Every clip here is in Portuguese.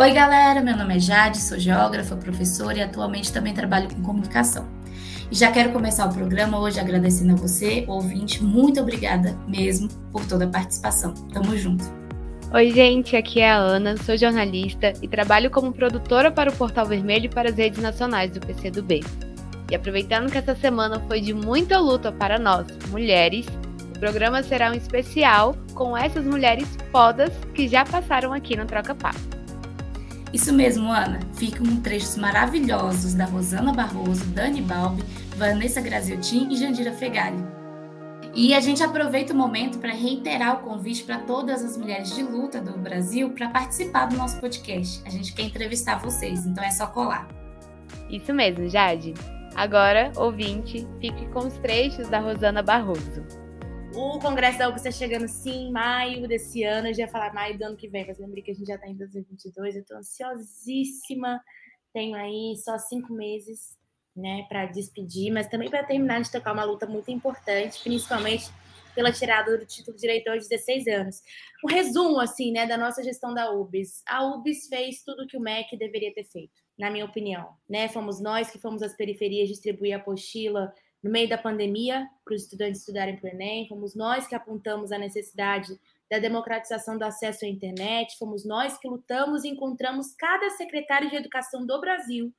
Oi, galera, meu nome é Jade, sou geógrafa, professora e atualmente também trabalho com comunicação. E já quero começar o programa hoje agradecendo a você, ouvinte, muito obrigada mesmo por toda a participação. Tamo junto. Oi, gente, aqui é a Ana, sou jornalista e trabalho como produtora para o Portal Vermelho e para as redes nacionais do PCdoB. E aproveitando que essa semana foi de muita luta para nós, mulheres, o programa será um especial com essas mulheres fodas que já passaram aqui no Troca Papo. Isso mesmo, Ana. Ficam trechos maravilhosos da Rosana Barroso, Dani Balbi, Vanessa Graziotin e Jandira Fegali. E a gente aproveita o momento para reiterar o convite para todas as mulheres de luta do Brasil para participar do nosso podcast. A gente quer entrevistar vocês, então é só colar. Isso mesmo, Jade. Agora, ouvinte, fique com os trechos da Rosana Barroso. O Congresso da UFSC está chegando sim em maio desse ano. Eu já ia falar maio do ano que vem, mas lembrei que a gente já está em 2022. Eu estou ansiosíssima. Tenho aí só cinco meses né, para despedir, mas também para terminar de tocar uma luta muito importante, principalmente pela tirada do título de diretor aos 16 anos. Um resumo, assim, né, da nossa gestão da UBS. A UBS fez tudo que o MEC deveria ter feito, na minha opinião. Né? Fomos nós que fomos às periferias distribuir a apostila no meio da pandemia, para os estudantes estudarem para o Enem, fomos nós que apontamos a necessidade da democratização do acesso à internet, fomos nós que lutamos e encontramos cada secretário de educação do Brasil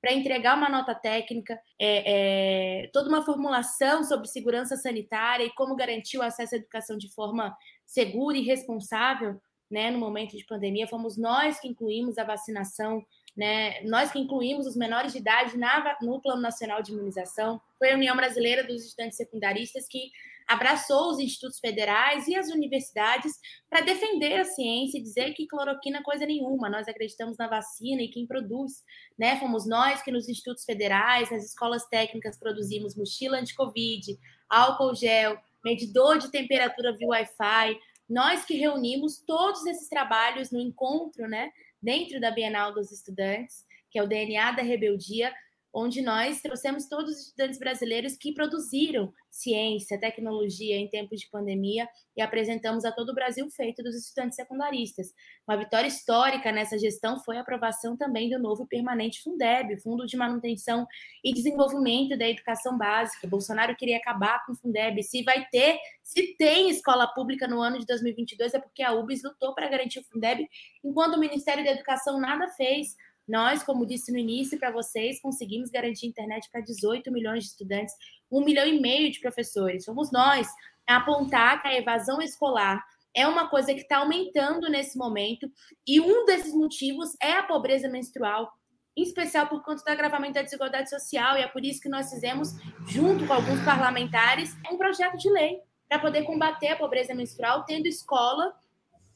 para entregar uma nota técnica, é, é, toda uma formulação sobre segurança sanitária e como garantir o acesso à educação de forma segura e responsável né, no momento de pandemia. Fomos nós que incluímos a vacinação né? Nós que incluímos os menores de idade na, no Plano Nacional de Imunização, foi a União Brasileira dos Estudantes Secundaristas que abraçou os institutos federais e as universidades para defender a ciência e dizer que cloroquina é coisa nenhuma. Nós acreditamos na vacina e quem produz, né? Fomos nós que nos institutos federais, nas escolas técnicas produzimos mochila anti-covid, álcool gel, medidor de temperatura via Wi-Fi. Nós que reunimos todos esses trabalhos no encontro, né? Dentro da Bienal dos Estudantes, que é o DNA da Rebeldia, onde nós trouxemos todos os estudantes brasileiros que produziram ciência, tecnologia em tempos de pandemia e apresentamos a todo o Brasil feito dos estudantes secundaristas. Uma vitória histórica nessa gestão foi a aprovação também do novo permanente Fundeb, Fundo de Manutenção e Desenvolvimento da Educação Básica. Bolsonaro queria acabar com o Fundeb. Se vai ter, se tem escola pública no ano de 2022 é porque a UBS lutou para garantir o Fundeb, enquanto o Ministério da Educação nada fez. Nós, como disse no início para vocês, conseguimos garantir internet para 18 milhões de estudantes, um milhão e meio de professores. Somos nós a apontar que a evasão escolar é uma coisa que está aumentando nesse momento, e um desses motivos é a pobreza menstrual, em especial por conta do agravamento da desigualdade social, e é por isso que nós fizemos, junto com alguns parlamentares, um projeto de lei para poder combater a pobreza menstrual, tendo escola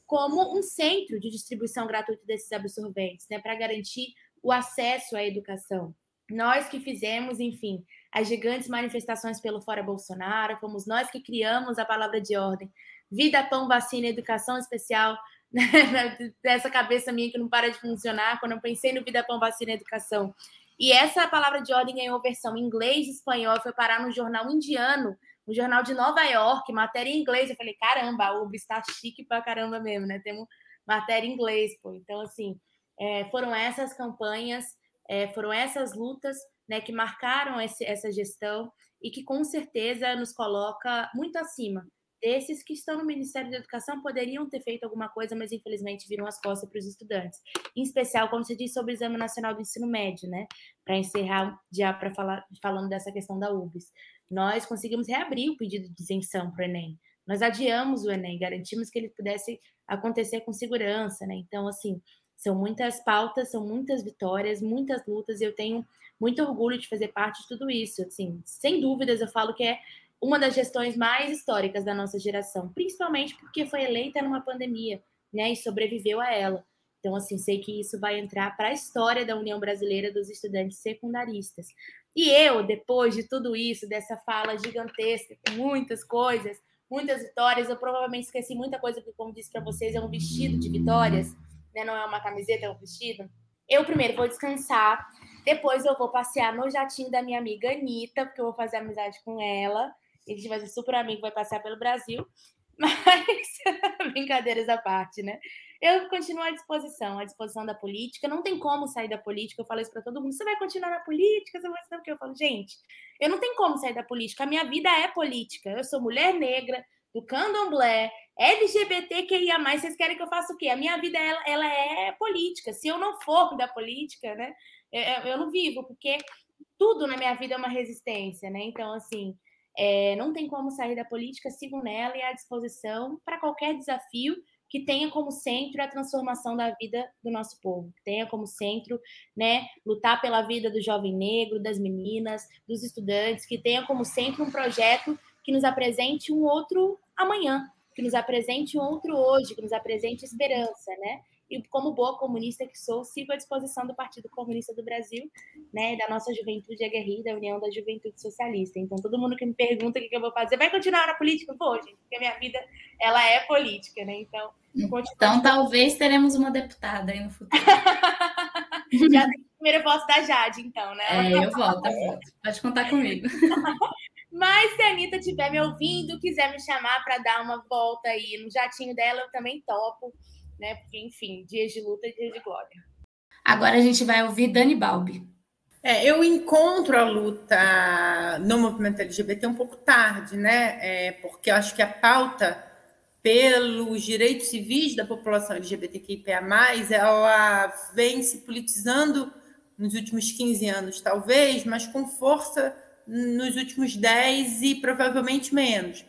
como um centro de distribuição gratuita desses absorventes, né, para garantir o acesso à educação. Nós que fizemos, enfim, as gigantes manifestações pelo Fora Bolsonaro, fomos nós que criamos a palavra de ordem. Vida, pão, vacina, educação especial, né? dessa cabeça minha que não para de funcionar, quando eu pensei no Vida, pão, vacina, educação. E essa palavra de ordem ganhou versão em inglês e espanhol, foi parar no jornal indiano, um jornal de Nova York, matéria em inglês. Eu falei, caramba, a UB está chique pra caramba mesmo, né? Temos matéria em inglês, pô. Então, assim, é, foram essas campanhas, é, foram essas lutas né, que marcaram esse, essa gestão e que com certeza nos coloca muito acima desses que estão no Ministério da Educação poderiam ter feito alguma coisa, mas infelizmente viram as costas para os estudantes. Em especial, como você disse sobre o Exame Nacional do Ensino Médio, né? Para encerrar já para falar falando dessa questão da UBS nós conseguimos reabrir o pedido de isenção para o Enem. Nós adiamos o Enem, garantimos que ele pudesse acontecer com segurança, né? Então, assim, são muitas pautas, são muitas vitórias, muitas lutas, e eu tenho muito orgulho de fazer parte de tudo isso. Assim, sem dúvidas, eu falo que é uma das gestões mais históricas da nossa geração, principalmente porque foi eleita numa pandemia, né? E sobreviveu a ela. Então, assim, sei que isso vai entrar para a história da União Brasileira dos Estudantes Secundaristas. E eu, depois de tudo isso, dessa fala gigantesca, com muitas coisas, muitas vitórias, eu provavelmente esqueci muita coisa, porque, como disse para vocês, é um vestido de vitórias, né? não é uma camiseta, é um vestido. Eu primeiro vou descansar, depois eu vou passear no jatinho da minha amiga Anitta, porque eu vou fazer amizade com ela. A gente vai ser super amigo, vai passear pelo Brasil. Mas, brincadeiras à parte, né? Eu continuo à disposição, à disposição da política. Não tem como sair da política. Eu falo isso para todo mundo. Você vai continuar na política? Você vai saber o que eu falo, gente. Eu não tenho como sair da política. A minha vida é política. Eu sou mulher negra, do candomblé, LGBTQIA+, vocês querem que eu faça o quê? A minha vida, ela, ela é política. Se eu não for da política, né, eu, eu não vivo, porque tudo na minha vida é uma resistência, né? Então, assim, é, não tem como sair da política, sigo nela e à disposição para qualquer desafio que tenha como centro a transformação da vida do nosso povo, que tenha como centro, né, lutar pela vida do jovem negro, das meninas, dos estudantes, que tenha como centro um projeto que nos apresente um outro amanhã, que nos apresente um outro hoje, que nos apresente esperança, né? E como boa comunista que sou, sigo à disposição do Partido Comunista do Brasil, né, da nossa juventude aguerrida, da União da Juventude Socialista. Então, todo mundo que me pergunta o que eu vou fazer, vai continuar na política? Vou, gente, porque a minha vida, ela é política, né? Então, então talvez teremos uma deputada aí no futuro. Já tem primeiro voto da Jade, então, né? É, eu voto, eu voto. Pode contar comigo. Mas se a Anitta estiver me ouvindo, quiser me chamar para dar uma volta aí no jatinho dela, eu também topo, né? Porque, enfim, dias de luta e dias de glória. Agora a gente vai ouvir Dani Balbi. É, eu encontro a luta no movimento LGBT um pouco tarde, né? É, porque eu acho que a pauta pelos direitos civis da população LGBTQIA+, ela vem se politizando nos últimos 15 anos, talvez, mas com força nos últimos 10 e provavelmente menos.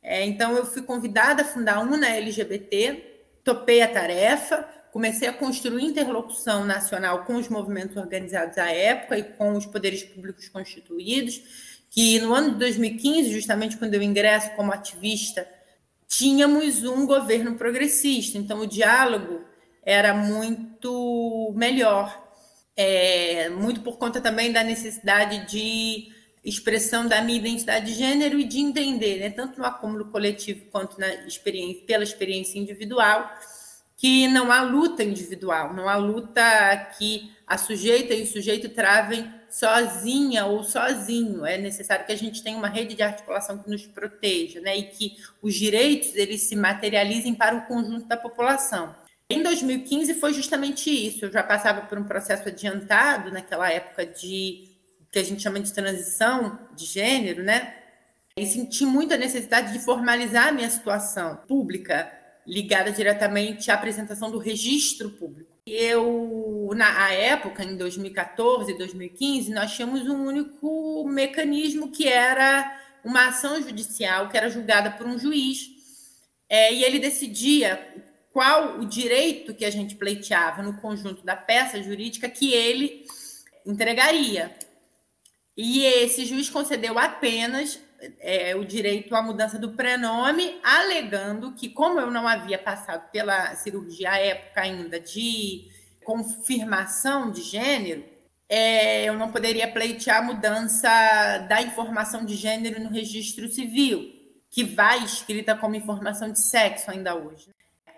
É, então, eu fui convidada a fundar uma LGBT, topei a tarefa, comecei a construir interlocução nacional com os movimentos organizados à época e com os poderes públicos constituídos, que no ano de 2015, justamente quando eu ingresso como ativista, tínhamos um governo progressista, então o diálogo era muito melhor, é, muito por conta também da necessidade de expressão da minha identidade de gênero e de entender, né, tanto no acúmulo coletivo quanto na experiência, pela experiência individual, que não há luta individual, não há luta que a sujeita e o sujeito travem sozinha ou sozinho. É necessário que a gente tenha uma rede de articulação que nos proteja, né, e que os direitos eles se materializem para o conjunto da população. Em 2015 foi justamente isso. Eu já passava por um processo adiantado naquela época de que a gente chama de transição de gênero, né? E senti muita necessidade de formalizar a minha situação pública, ligada diretamente à apresentação do registro público. Eu, na época, em 2014 e 2015, nós tínhamos um único mecanismo que era uma ação judicial que era julgada por um juiz, é, e ele decidia qual o direito que a gente pleiteava no conjunto da peça jurídica que ele entregaria. E esse juiz concedeu apenas é, o direito à mudança do prenome, alegando que, como eu não havia passado pela cirurgia à época ainda de confirmação de gênero, é, eu não poderia pleitear a mudança da informação de gênero no registro civil, que vai escrita como informação de sexo ainda hoje.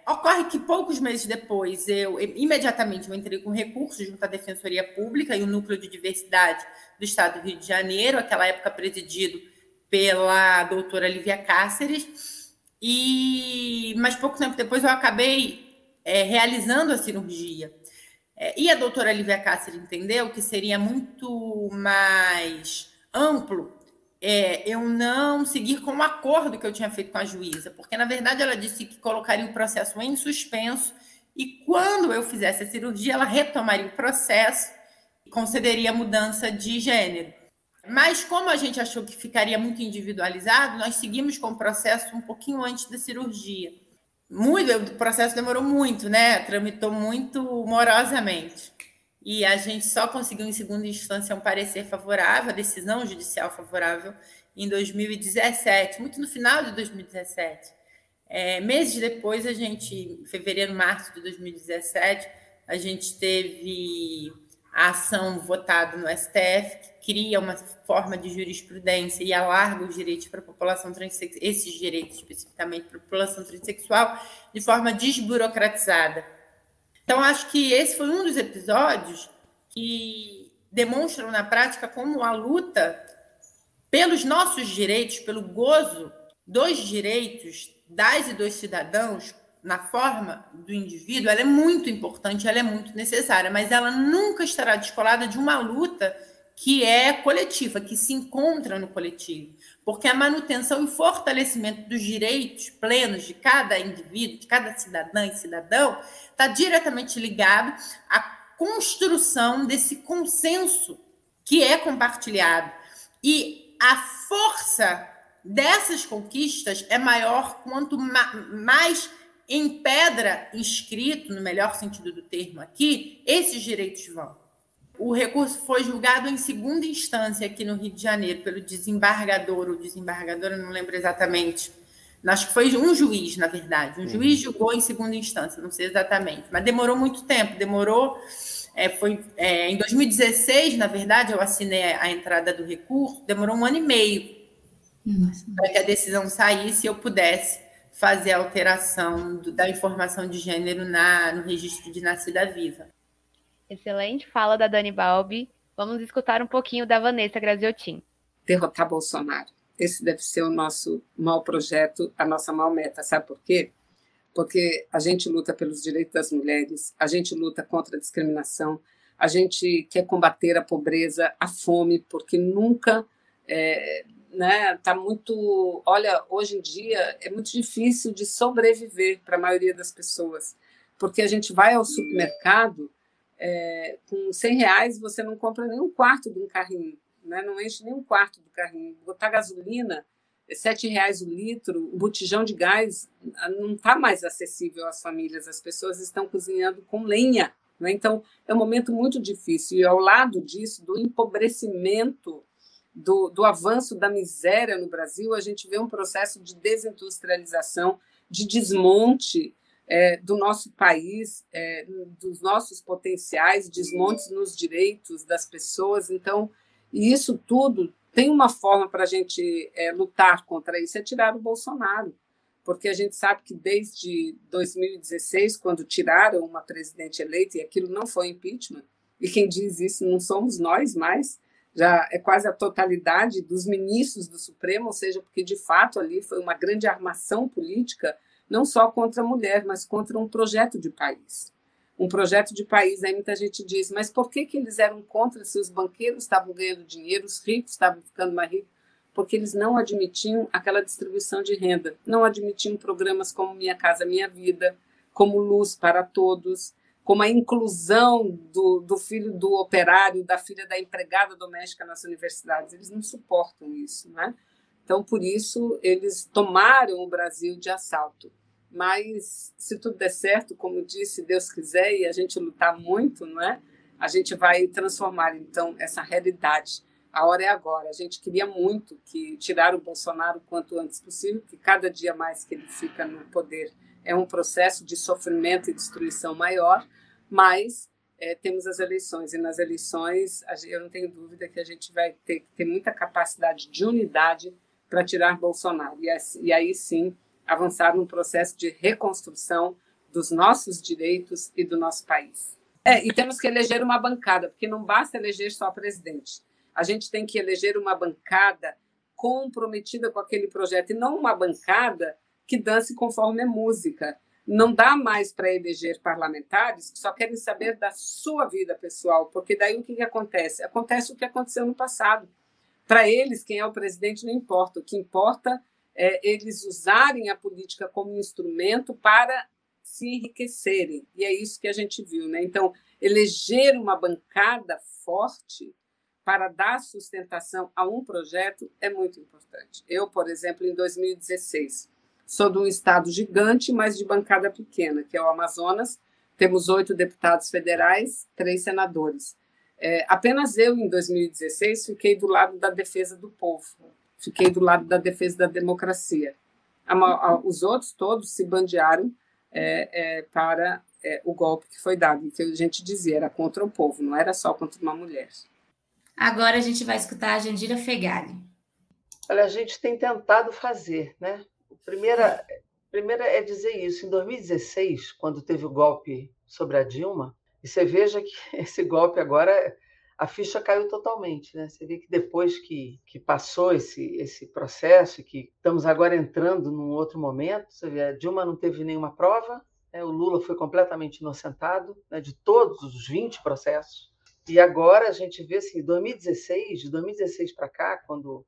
Ocorre que poucos meses depois, eu imediatamente eu entrei com recurso junto à Defensoria Pública e o Núcleo de Diversidade do Estado do Rio de Janeiro, aquela época presidido pela doutora Lívia Cáceres, e mas pouco tempo depois eu acabei é, realizando a cirurgia. É, e a doutora Lívia Cáceres entendeu que seria muito mais amplo é, eu não seguir com o acordo que eu tinha feito com a juíza, porque na verdade ela disse que colocaria o processo em suspenso e quando eu fizesse a cirurgia, ela retomaria o processo e concederia mudança de gênero. Mas como a gente achou que ficaria muito individualizado, nós seguimos com o processo um pouquinho antes da cirurgia. Muito, o processo demorou muito, né? Tramitou muito morosamente e a gente só conseguiu, em segunda instância, um parecer favorável, a decisão judicial favorável, em 2017, muito no final de 2017. É, meses depois, a gente, em fevereiro, março de 2017, a gente teve a ação votada no STF, que cria uma forma de jurisprudência e alarga os direitos para a população transexual, esses direitos especificamente para a população transexual, de forma desburocratizada. Então, acho que esse foi um dos episódios que demonstram na prática como a luta pelos nossos direitos, pelo gozo dos direitos das e dos cidadãos, na forma do indivíduo, ela é muito importante, ela é muito necessária, mas ela nunca estará descolada de uma luta que é coletiva, que se encontra no coletivo. Porque a manutenção e fortalecimento dos direitos plenos de cada indivíduo, de cada cidadã e cidadão, está diretamente ligado à construção desse consenso que é compartilhado. E a força dessas conquistas é maior quanto mais em pedra inscrito, no melhor sentido do termo aqui, esses direitos vão. O recurso foi julgado em segunda instância aqui no Rio de Janeiro pelo desembargador, ou desembargadora, não lembro exatamente. Acho que foi um juiz, na verdade. Um juiz uhum. julgou em segunda instância, não sei exatamente. Mas demorou muito tempo, demorou. É, foi é, em 2016, na verdade, eu assinei a entrada do recurso, demorou um ano e meio para que a decisão saísse e eu pudesse fazer a alteração do, da informação de gênero na, no registro de nascida viva. Excelente fala da Dani Balbi. Vamos escutar um pouquinho da Vanessa Graziotin. Derrotar Bolsonaro. Esse deve ser o nosso mau projeto, a nossa maior meta. Sabe por quê? Porque a gente luta pelos direitos das mulheres, a gente luta contra a discriminação, a gente quer combater a pobreza, a fome, porque nunca é, né, tá muito, olha, hoje em dia é muito difícil de sobreviver para a maioria das pessoas, porque a gente vai ao supermercado é, com 100 reais você não compra nem um quarto de um carrinho, né? não enche nem um quarto do carrinho. Botar gasolina, é sete reais o litro, o botijão de gás ah, não está mais acessível às famílias, as pessoas estão cozinhando com lenha. Né? Então, é um momento muito difícil. E ao lado disso, do empobrecimento, do, do avanço da miséria no Brasil, a gente vê um processo de desindustrialização, de desmonte é, do nosso país, é, dos nossos potenciais, desmontes nos direitos das pessoas. Então, isso tudo tem uma forma para a gente é, lutar contra isso, é tirar o Bolsonaro, porque a gente sabe que desde 2016, quando tiraram uma presidente eleita, e aquilo não foi impeachment, e quem diz isso não somos nós mais, já é quase a totalidade dos ministros do Supremo, ou seja, porque de fato ali foi uma grande armação política não só contra a mulher, mas contra um projeto de país. Um projeto de país, aí muita gente diz, mas por que, que eles eram contra se os banqueiros estavam ganhando dinheiro, os ricos estavam ficando mais ricos? Porque eles não admitiam aquela distribuição de renda, não admitiam programas como Minha Casa Minha Vida, como Luz para Todos, como a inclusão do, do filho do operário, da filha da empregada doméstica nas universidades. Eles não suportam isso, né? Então, por isso, eles tomaram o Brasil de assalto. Mas, se tudo der certo, como disse, Deus quiser, e a gente lutar muito, não é? A gente vai transformar, então, essa realidade. A hora é agora. A gente queria muito que tirar o Bolsonaro o quanto antes possível, que cada dia mais que ele fica no poder é um processo de sofrimento e destruição maior, mas é, temos as eleições, e nas eleições eu não tenho dúvida que a gente vai ter que ter muita capacidade de unidade para tirar Bolsonaro. E, e aí sim avançar num processo de reconstrução dos nossos direitos e do nosso país. É, e temos que eleger uma bancada, porque não basta eleger só presidente. A gente tem que eleger uma bancada comprometida com aquele projeto e não uma bancada que dance conforme a música. Não dá mais para eleger parlamentares que só querem saber da sua vida pessoal, porque daí o que, que acontece? Acontece o que aconteceu no passado. Para eles, quem é o presidente não importa. O que importa é eles usarem a política como instrumento para se enriquecerem. E é isso que a gente viu. Né? Então, eleger uma bancada forte para dar sustentação a um projeto é muito importante. Eu, por exemplo, em 2016, sou de um estado gigante, mas de bancada pequena, que é o Amazonas. Temos oito deputados federais, três senadores. É, apenas eu, em 2016, fiquei do lado da defesa do povo, fiquei do lado da defesa da democracia. A, a, os outros todos se bandearam é, é, para é, o golpe que foi dado, que a gente dizia era contra o povo, não era só contra uma mulher. Agora a gente vai escutar a Jandira Fegali. Olha, a gente tem tentado fazer, né? Primeira, primeira é dizer isso. Em 2016, quando teve o golpe sobre a Dilma, e você veja que esse golpe agora, a ficha caiu totalmente. Né? Você vê que depois que, que passou esse, esse processo, que estamos agora entrando num outro momento, você vê, a Dilma não teve nenhuma prova, né? o Lula foi completamente inocentado né? de todos os 20 processos. E agora a gente vê assim, 2016, de 2016 para cá, quando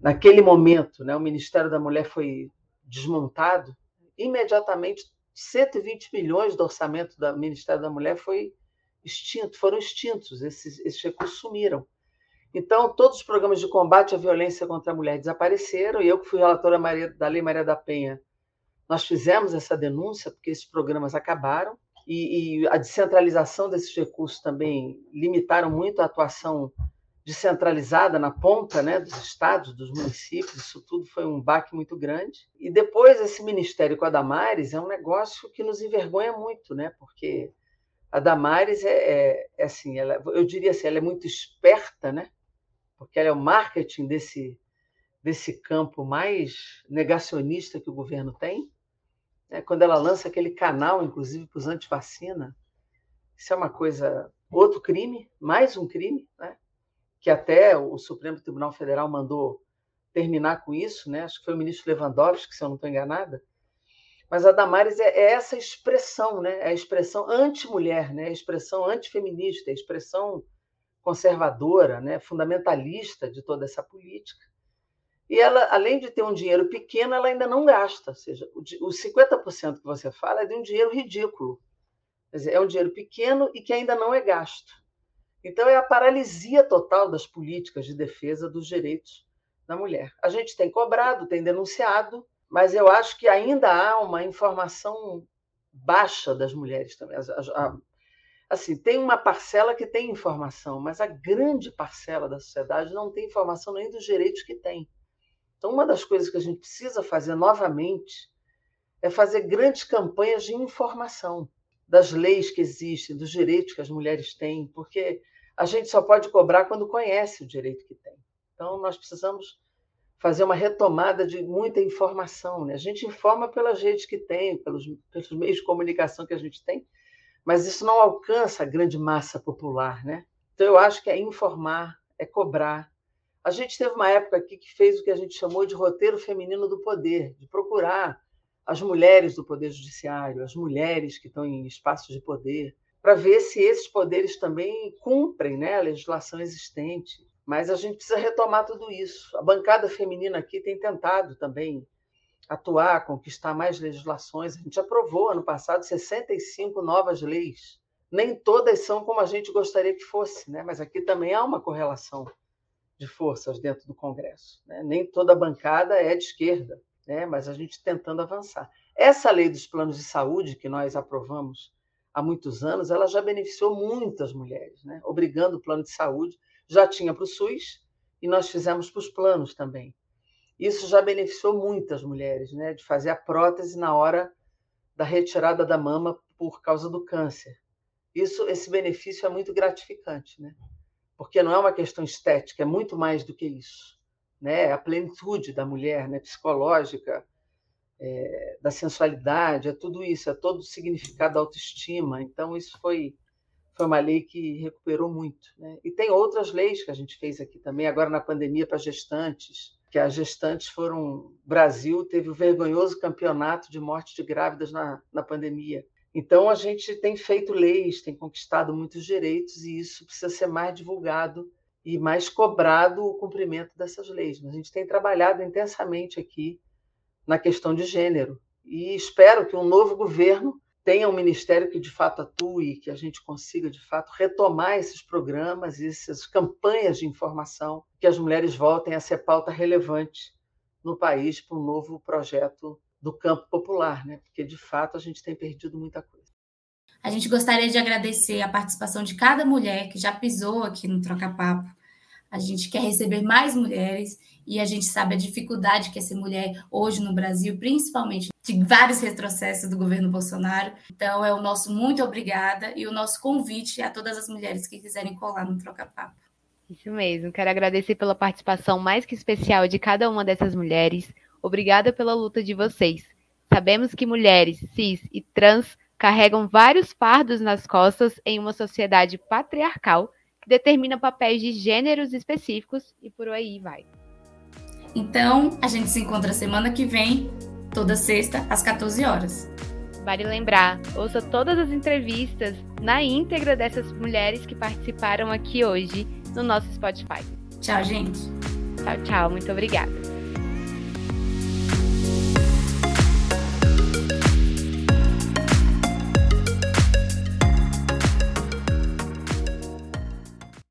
naquele momento né, o Ministério da Mulher foi desmontado, imediatamente 120 milhões do orçamento do Ministério da Mulher foi extinto, foram extintos, esses, esses recursos sumiram. Então, todos os programas de combate à violência contra a mulher desapareceram, e eu, que fui relatora Maria, da Lei Maria da Penha, nós fizemos essa denúncia, porque esses programas acabaram, e, e a descentralização desses recursos também limitaram muito a atuação descentralizada na ponta né, dos estados, dos municípios, isso tudo foi um baque muito grande. E depois, esse ministério com a Damares é um negócio que nos envergonha muito, né, porque a Damares é, é, é assim, ela, eu diria assim, ela é muito esperta, né, porque ela é o marketing desse, desse campo mais negacionista que o governo tem. Né, quando ela lança aquele canal, inclusive, para os antivacina, isso é uma coisa, outro crime, mais um crime, né? Que até o Supremo Tribunal Federal mandou terminar com isso, né? acho que foi o ministro Lewandowski, se eu não estou enganada, mas a Damares é, é, essa expressão, né? é a expressão anti-mulher, né? É a expressão antifeminista, é a expressão conservadora, né? fundamentalista de toda essa política. E ela, além de ter um dinheiro pequeno, ela ainda não gasta, ou seja, os 50% que você fala é de um dinheiro ridículo. Quer dizer, é um dinheiro pequeno e que ainda não é gasto. Então, é a paralisia total das políticas de defesa dos direitos da mulher. A gente tem cobrado, tem denunciado, mas eu acho que ainda há uma informação baixa das mulheres também. Assim, tem uma parcela que tem informação, mas a grande parcela da sociedade não tem informação nem dos direitos que tem. Então, uma das coisas que a gente precisa fazer novamente é fazer grandes campanhas de informação das leis que existem, dos direitos que as mulheres têm, porque a gente só pode cobrar quando conhece o direito que tem. Então, nós precisamos fazer uma retomada de muita informação. Né? A gente informa pelas redes que tem, pelos, pelos meios de comunicação que a gente tem, mas isso não alcança a grande massa popular. Né? Então, eu acho que é informar, é cobrar. A gente teve uma época aqui que fez o que a gente chamou de roteiro feminino do poder, de procurar as mulheres do Poder Judiciário, as mulheres que estão em espaços de poder, para ver se esses poderes também cumprem né, a legislação existente. Mas a gente precisa retomar tudo isso. A bancada feminina aqui tem tentado também atuar, conquistar mais legislações. A gente aprovou ano passado 65 novas leis. Nem todas são como a gente gostaria que fosse, né? mas aqui também há uma correlação de forças dentro do Congresso. Né? Nem toda bancada é de esquerda né? mas a gente tentando avançar. Essa lei dos planos de saúde que nós aprovamos há muitos anos, ela já beneficiou muitas mulheres, né? obrigando o plano de saúde, já tinha para o SUS e nós fizemos para os planos também. Isso já beneficiou muitas mulheres, né? de fazer a prótese na hora da retirada da mama por causa do câncer. Isso, esse benefício é muito gratificante, né? porque não é uma questão estética, é muito mais do que isso né? a plenitude da mulher, né? psicológica, é, da sensualidade, é tudo isso, é todo o significado da autoestima. Então, isso foi, foi uma lei que recuperou muito. Né? E tem outras leis que a gente fez aqui também, agora na pandemia para gestantes, que as gestantes foram. Brasil teve o vergonhoso campeonato de morte de grávidas na, na pandemia. Então, a gente tem feito leis, tem conquistado muitos direitos, e isso precisa ser mais divulgado e mais cobrado o cumprimento dessas leis. Mas a gente tem trabalhado intensamente aqui na questão de gênero e espero que um novo governo tenha um ministério que de fato atue, que a gente consiga de fato retomar esses programas, essas campanhas de informação, que as mulheres voltem a ser pauta relevante no país para um novo projeto do campo popular, né? Porque de fato a gente tem perdido muita coisa. A gente gostaria de agradecer a participação de cada mulher que já pisou aqui no Troca Papo. A gente quer receber mais mulheres e a gente sabe a dificuldade que é ser mulher hoje no Brasil, principalmente de vários retrocessos do governo Bolsonaro. Então, é o nosso muito obrigada e o nosso convite a todas as mulheres que quiserem colar no Troca Papo. Isso mesmo. Quero agradecer pela participação mais que especial de cada uma dessas mulheres. Obrigada pela luta de vocês. Sabemos que mulheres cis e trans carregam vários fardos nas costas em uma sociedade patriarcal determina papéis de gêneros específicos e por aí vai. Então, a gente se encontra semana que vem, toda sexta, às 14 horas. Vale lembrar, ouça todas as entrevistas na íntegra dessas mulheres que participaram aqui hoje no nosso Spotify. Tchau, gente. Tchau, tchau. Muito obrigada.